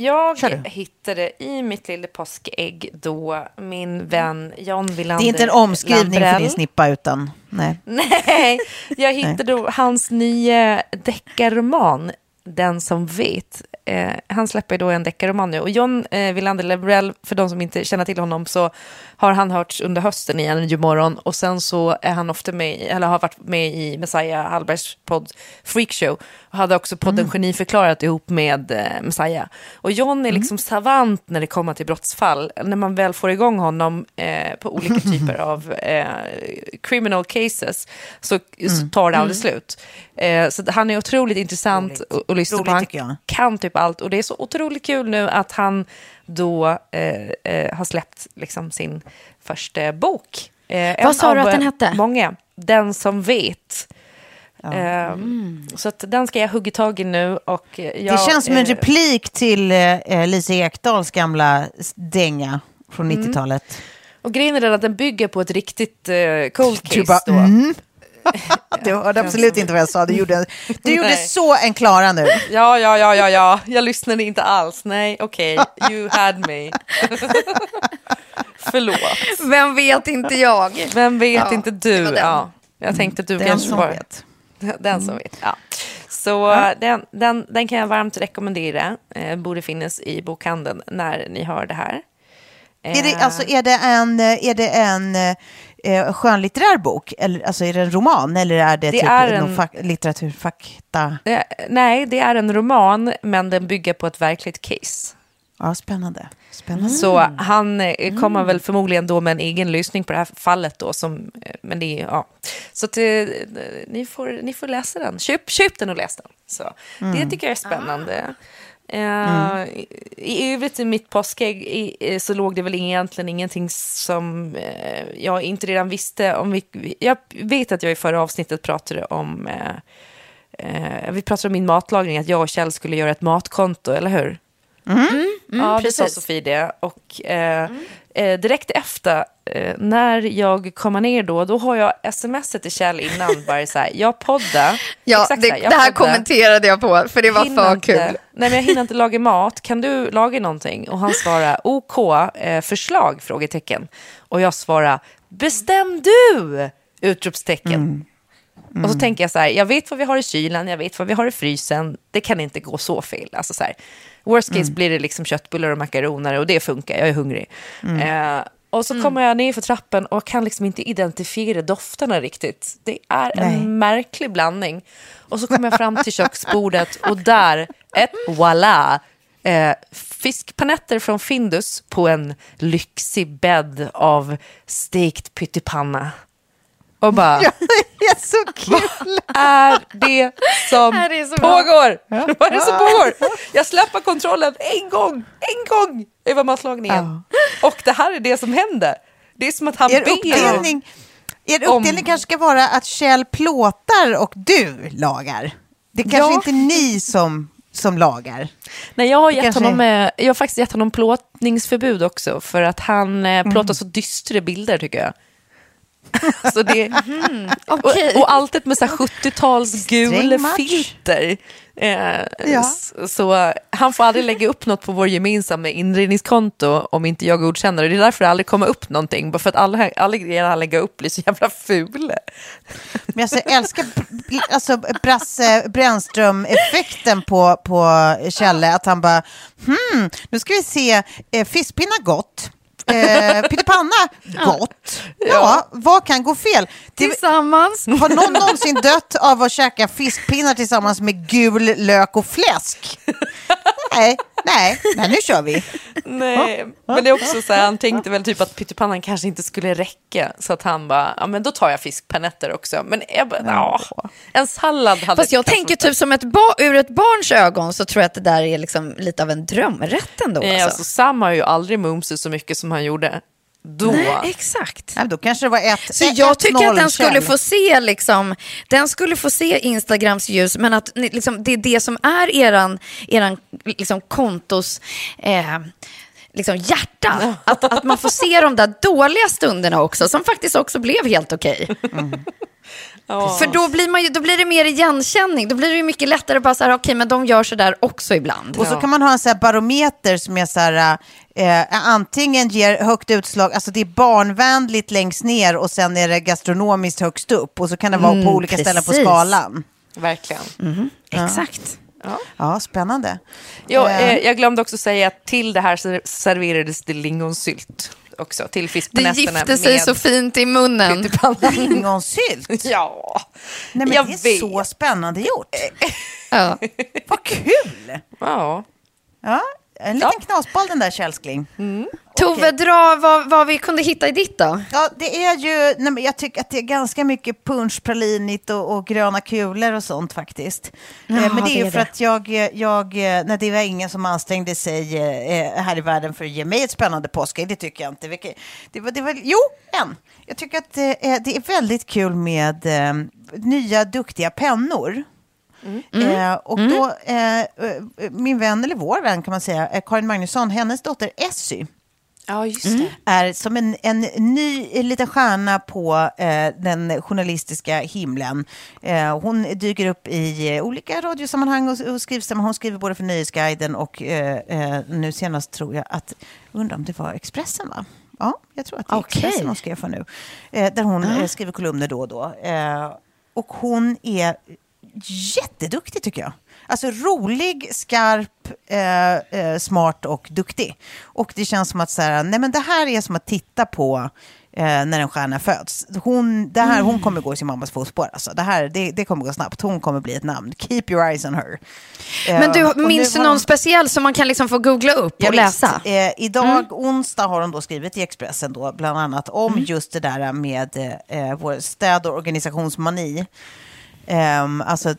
Jag hittade i mitt lilla påskägg då min vän John Wilander Det är inte en omskrivning för Lambrell. din snippa, utan nej. Nej, jag hittade då hans nya deckarroman, Den som vet. Eh, han släpper då en deckarroman nu. Och John eh, Wilander Lebrell, för de som inte känner till honom, så har han hörts under hösten i en morgon och sen så är han ofta med, eller har varit med i Messiah Hallbergs podd Freakshow hade också podden Geniförklarat ihop med eh, Messiah. Och John är liksom savant när det kommer till brottsfall. När man väl får igång honom eh, på olika typer av eh, criminal cases så, så tar det aldrig slut. Eh, så han är otroligt intressant att- lyssna på. Han kan typ allt och det är så otroligt kul nu att han då eh, eh, har släppt liksom sin första bok. Eh, en sa du att den hette? Många. Den som vet. Eh, Mm. Så att den ska jag hugga tag i nu. Och eh, Det jag, känns som en eh, replik till eh, Lisa Ekdahls gamla dänga från Mm. 90-talet. Och grejen är den att den bygger på ett riktigt eh, cold case Du bara, då. mm. Du hörde absolut inte vad jag sa. Du gjorde, du gjorde så en Klara nu. Ja, ja, ja, ja, ja. Jag lyssnade inte alls. Nej, okej. You had me. Förlåt. Vem vet inte jag? Vem vet Ja, inte du? var. Ja. Jag tänkte att du Den kanske bara... vet. Den som vet, ja. Så Den, den, den kan jag varmt rekommendera. Eh, borde finnas i bokhandeln när ni hör det här. Är det, Eh, alltså, är det en, eh, är det en eh, skönlitterär bok? Eller, alltså, är det en roman eller är det, Det typ är någon en- fack, litteraturfakta? eh, nej, det är en roman, men den bygger på ett verkligt case. Ja, spännande. spännande. Så han eh, kommer väl förmodligen då med en egen lösning på det här fallet då. Som, eh, men det är, ja. Så att, eh, ni, får, ni får läsa den. Köp, köp den och läs den. Så, Det tycker jag är spännande. Eh, i, I övrigt i mitt påskägg i, så låg det väl egentligen ingenting som eh, jag inte redan visste. Om vi, jag vet att jag i förra avsnittet pratade om eh, vi pratade om min matlagning, att jag och Kjell skulle göra ett matkonto, eller hur? Ja, det sa precis. Sofie det. Och eh, eh, direkt efter, eh, när jag kommer ner då, då har jag smsat till Kjell innan, bara så här, jag poddar. Ja, Exakt det, här, jag det här poddar. kommenterade jag på, för det var Hinner för inte- kul. Nej, men jag hinner inte laga mat. Kan du laga någonting? Och han svarar OK, eh, förslag? Frågetecken. Och jag svarar bestäm du! Utropstecken. Och så tänker jag så här, jag vet vad vi har i kylen, jag vet vad vi har i frysen. Det kan inte gå så fel. Alltså så här, worst case blir det liksom köttbullar och makaroner och det funkar, jag är hungrig. Eh, och så kommer jag ner för trappen och kan liksom inte identifiera dofterna riktigt. Det är en Nej. märklig blandning. Och så kommer jag fram till köksbordet och där, ett voilà, eh, fiskpanetter från Findus på en lyxig bädd av stekt pyttipanna. Och bara, Ja, det är så kul! är det som Är det så pågår? Vad är det som pågår? Jag släpper kontrollen en gång, en gång över matlagningen. Och det här är det som händer. Det är som att han Er ber. uppdelning, er om- uppdelning kanske ska vara att Kjell plåtar och du lagar. Det är kanske Ja. inte ni som, som lagar. Nej, jag har, gett kanske- honom, eh, jag har faktiskt gett honom plåtningsförbud också för att han eh, Mm. plåtar så dystra bilder tycker jag. så det, Okej. och, och alltid med så här 70-tals gul filter. Eh, Ja. s- Så han får aldrig lägga upp något på vår gemensamma inredningskonto om inte jag godkänner det. Det är därför det aldrig kommer upp någonting. Bara för att alla, alla grejer han lägger upp blir så jävla fula. Men alltså, jag älskar alltså, Brasse Brännström-effekten på, på Kjelle. Att han bara, hmm, nu ska vi se, eh, fiskpinnar gott. Eh, pyttipanna, gott. Ja, vad kan gå fel? Tillsammans. har någon någonsin dött av att käka fiskpinnar tillsammans med gul lök och fläsk? Nej, nej, nej nu kör vi. Nej, men det är också så här, han tänkte väl typ att pyttipannan kanske inte skulle räcka. Så att han bara, ja men då tar jag fiskpanetter också. Men jag bara, ja, en sallad hade Fast jag tänker typ som ett ba- ur ett barns ögon så tror jag att det där är liksom lite av en drömrätt ändå. Nej, Alltså. alltså, Sam har ju aldrig mumsat så mycket som han gjorde då. Nej, exakt. Nej, då kanske det var ett Så jag tycker att den 1-0 skulle få se liksom, den skulle få se Instagrams ljus, men att liksom, det är det som är eran, eran liksom, kontos eh, liksom, hjärta. Att, att man får se de där dåliga stunderna också, som faktiskt också blev helt okej. För då blir, man ju, då blir det mer igenkänning. Då blir det ju mycket lättare att bara säga, okej, men de gör så där också ibland. Och så kan man ha en så här barometer som är så här, eh, antingen ger högt utslag, alltså det är barnvänligt längst ner och sen är det gastronomiskt högst upp. Och så kan det vara på Mm, olika ställen på precis. skalan. Verkligen. Exakt. Ja, spännande. Ja, Eh, eh, jag glömde också säga att till det här serverades det lingonsylt också. Till Det gifte sig så fint i munnen. Lingonsylt. Ja, Nej, men jag det är vet. så spännande gjort. Ja. Vad kul! Ja. Ja, en liten knasboll den där kälskling. Tove, dra vad, vad vi kunde hitta i ditt då. Ja, det är ju, nej, men jag tycker att det är ganska mycket punschpralinigt och, och gröna kulor och sånt faktiskt. Eh, men det är ju för det. att jag, jag, eh, när det var ingen som ansträngde sig eh, här i världen för att ge mig ett spännande påskägg, det tycker jag inte. Det var, det var, jo, en. Jag tycker att eh, det är väldigt kul med eh, nya duktiga pennor. Eh, och då, eh, eh, min vän, eller vår vän kan man säga, eh, Karin Magnusson, hennes dotter Essy, ja, det. är som en, en ny en liten stjärna på eh, den journalistiska himlen. Eh, hon dyker upp i eh, olika radiosammanhang och, och skrivsammanhang. Hon skriver både för Nöjesguiden och eh, nu senast tror jag att, undrar om det var Expressen va? Ja, jag tror att det är Okej. Expressen hon skrev för nu. Där hon eh, skriver kolumner då och då. Och hon är jätteduktig tycker jag. Alltså rolig, skarp, eh, eh, smart och duktig. Och det känns som att så här, nej men det här är som att titta på eh, när en stjärna föds. Hon, det här, hon kommer gå i sin mammas fotspår. Alltså. Det, här, det, det kommer gå snabbt. Hon kommer bli ett namn. Keep your eyes on her. Men Eh, du, nu minns du någon de- speciell som man kan liksom få googla upp och Ja, läsa? visst. Eh, idag, onsdag, har de då skrivit i Expressen då, bland annat om just det där med eh, vår städ och organisationsmani. Um, alltså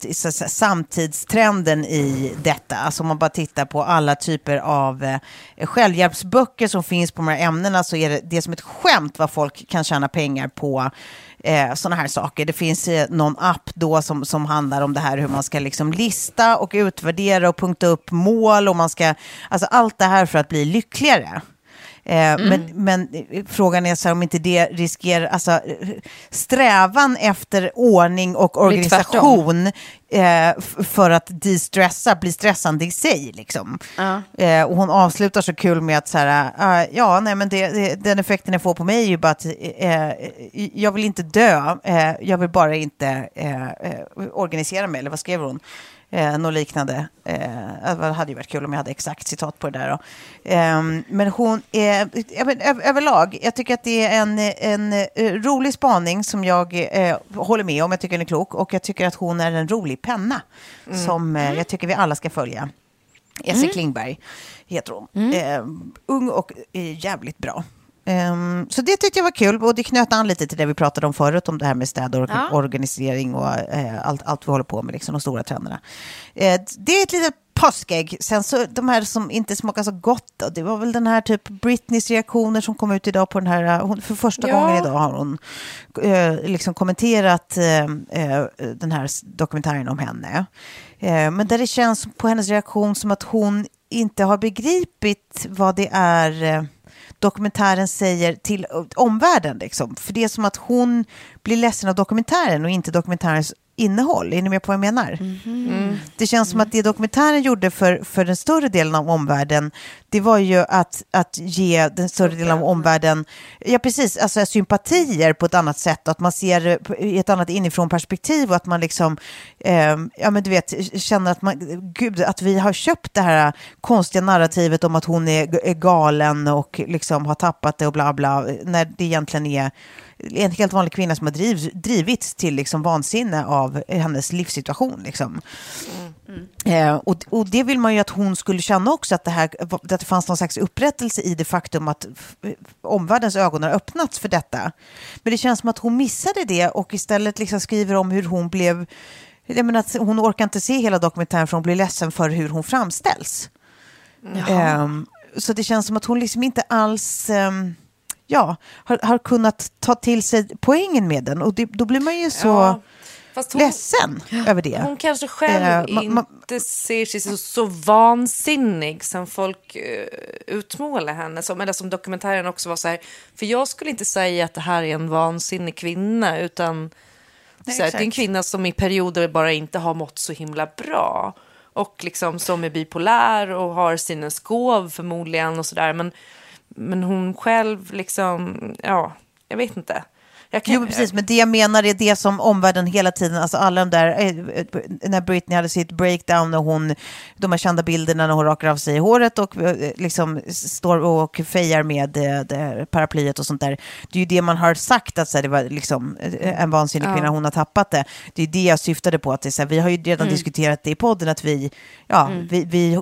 samtidstrenden i detta. Alltså om man bara tittar på alla typer av eh, självhjälpsböcker som finns på de här ämnena så är det, det är som ett skämt vad folk kan tjäna pengar på eh, sådana här saker. Det finns eh, någon app då som, som handlar om det här hur man ska liksom lista och utvärdera och punkta upp mål och man ska, alltså allt det här för att bli lyckligare. Eh, men, men eh, frågan är så här, om inte det riskerar, alltså eh, strävan efter ordning och organisation för att distressa blir stressande i sig. Liksom. Eh, och hon avslutar så kul med att så här, ja, nej, men det, det, den effekten jag får på mig är ju bara att eh, jag vill inte dö, eh, jag vill bara inte eh, organisera mig, eller vad skrev hon? Eh, något liknande. Eh, det hade ju varit kul om jag hade exakt citat på det där. Eh, men hon är, ja, men, ö- överlag, jag tycker att det är en, en eh, rolig spaning som jag eh, håller med om. Jag tycker den är klok och jag tycker att hon är en rolig penna som eh, jag tycker vi alla ska följa. Essie Klingberg heter hon. Eh, ung och eh, jävligt bra. Ehm, så det tyckte jag var kul och det knöt an lite till det vi pratade om förut om det här med städ och Ja. organisering och eh, allt, allt vi håller på med, liksom, de stora trenderna. Eh, det är ett litet påskägg. Sen så de här som inte smakar så gott, då, det var väl den här typ Britneys reaktioner som kom ut idag på den här, eh, hon, för första Ja. gången idag har hon eh, liksom kommenterat eh, den här dokumentären om henne. Eh, men där det känns på hennes reaktion som att hon inte har begripit vad det är dokumentären säger till eh, omvärlden. Liksom. För det är som att hon blir ledsen av dokumentären och inte dokumentärens innehåll. Är ni med på vad jag menar? Det känns som att det dokumentären gjorde för, för den större delen av omvärlden, det var ju att, att ge den större delen av omvärlden, ja precis, alltså sympatier på ett annat sätt och att man ser i ett annat inifrån perspektiv och att man liksom, eh, ja men du vet, känner att man, gud, att vi har köpt det här konstiga narrativet om att hon är, är galen och liksom har tappat det och bla bla, när det egentligen är en helt vanlig kvinna som har driv, drivits till liksom vansinne av hennes livssituation. Liksom. Eh, och, och det vill man ju att hon skulle känna också, att det, här, att det fanns någon slags upprättelse i det faktum att omvärldens ögon har öppnats för detta. Men det känns som att hon missade det och istället liksom skriver om hur hon blev... Jag menar att hon orkar inte se hela dokumentären för hon blir ledsen för hur hon framställs. Ehm, så det känns som att hon liksom inte alls ehm, ja, har, har kunnat ta till sig poängen med den. Och det, då blir man ju så... Ja. Fast hon- ledsen över det. Hon kanske själv ma- inte ser sig så, så vansinnig som folk uh, utmålar henne som. Eller som dokumentären också var så här. För jag skulle inte säga att det här är en vansinnig kvinna, utan så här, det är en kvinna som i perioder bara inte har mått så himla bra. Och liksom som är bipolär och har sina skov förmodligen och sådär. Men, men hon själv liksom, ja, jag vet inte. Jag kan, Jo, precis. Men det jag menar är det som omvärlden hela tiden, alltså alla de där, eh, när Britney hade sitt breakdown och hon, de här kända bilderna när hon rakar av sig håret och eh, liksom står och fejar med eh, paraplyet och sånt där. Det är ju det man har sagt att så här, det var liksom eh, en vansinnig kvinna, hon har tappat det. Det är det jag syftade på, att det så här, vi har ju redan diskuterat det i podden, att vi, ja, vi, vi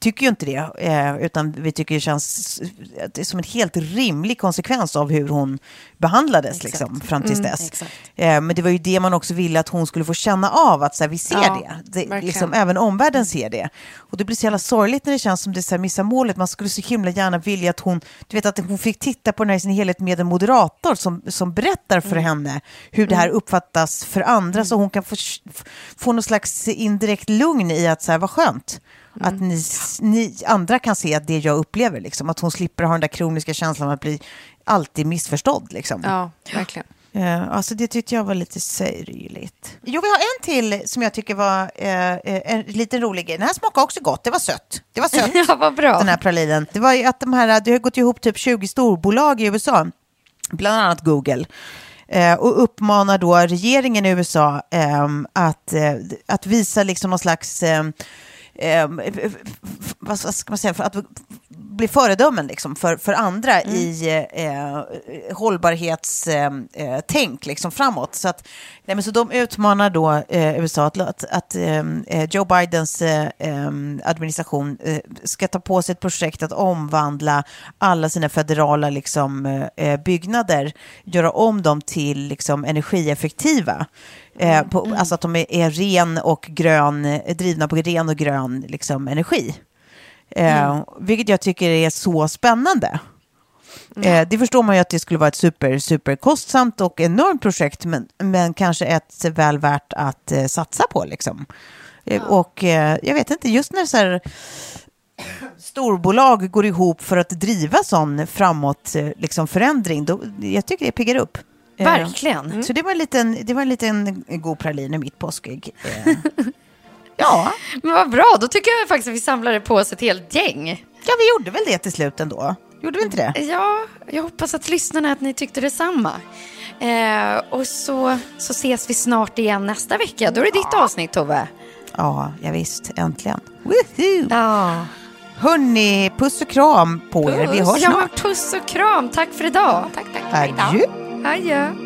tycker ju inte det, eh, utan vi tycker det känns att det är som en helt rimlig konsekvens av hur hon behandlades liksom, fram tills dess. Eh, men det var ju det man också ville att hon skulle få känna av, att så här, vi ser Ja, det. det liksom, även omvärlden ser det. Och det blir så jävla sorgligt när det känns som det så här, missar målet. Man skulle så himla gärna vilja att hon, du vet att hon fick titta på den här i sin helhet med en moderator som, som berättar för henne hur det här uppfattas för andra så hon kan få, få någon slags indirekt lugn i att så här, vad skönt. Att ni, ni andra kan se att det jag upplever, liksom, att hon slipper ha den där kroniska känslan att bli alltid missförstådd. Liksom. Ja, verkligen. Eh, alltså det tyckte jag var lite sorgligt. Jo, vi har en till som jag tycker var eh, eh, en liten rolig grej. Den här smakade också gott, det var sött. Det var sött, Ja, vad bra. den här pralinen. Det var ju att de här, det har gått ihop typ 20 storbolag i USA, bland annat Google. Eh, och uppmanar då regeringen i USA ehm, att, eh, att visa liksom någon slags, f- vad ska man säga, för att bli föredömen liksom för, för andra i eh, hållbarhetstänk eh, liksom framåt. Så, att, nej, men så de utmanar då eh, USA att, att, att eh, Joe Bidens eh, eh, administration ska ta på sig ett projekt att omvandla alla sina federala liksom, byggnader, göra om dem till liksom, energieffektiva. Eh, på, Alltså att de är, är ren och grön, drivna på ren och grön liksom, energi. Eh, vilket jag tycker är så spännande. Eh, det förstår man ju att det skulle vara ett super, super kostsamt och enormt projekt, men, men kanske ett väl värt att eh, satsa på. Liksom. Eh, Och eh, jag vet inte, just när så här, storbolag går ihop för att driva sån framåt eh, liksom förändring, då, jag tycker det piggar upp. Verkligen. Så det var en liten, det var en liten god pralin i mitt påskägg. Ja. Men vad bra, då tycker jag faktiskt att vi samlade på oss ett helt gäng. ja, vi gjorde väl det till slut ändå. Gjorde vi inte det? Ja, jag hoppas att lyssnarna att ni tyckte detsamma. Eh, och så, så ses vi snart igen nästa vecka. Då är det ditt avsnitt, Tove. Ja, ja visst, äntligen. Woohoo! Ja. Hörni, puss och kram på er. Vi hörs ja, snart. puss och kram. Tack för idag. Tack, tack. Adjö. Adjö.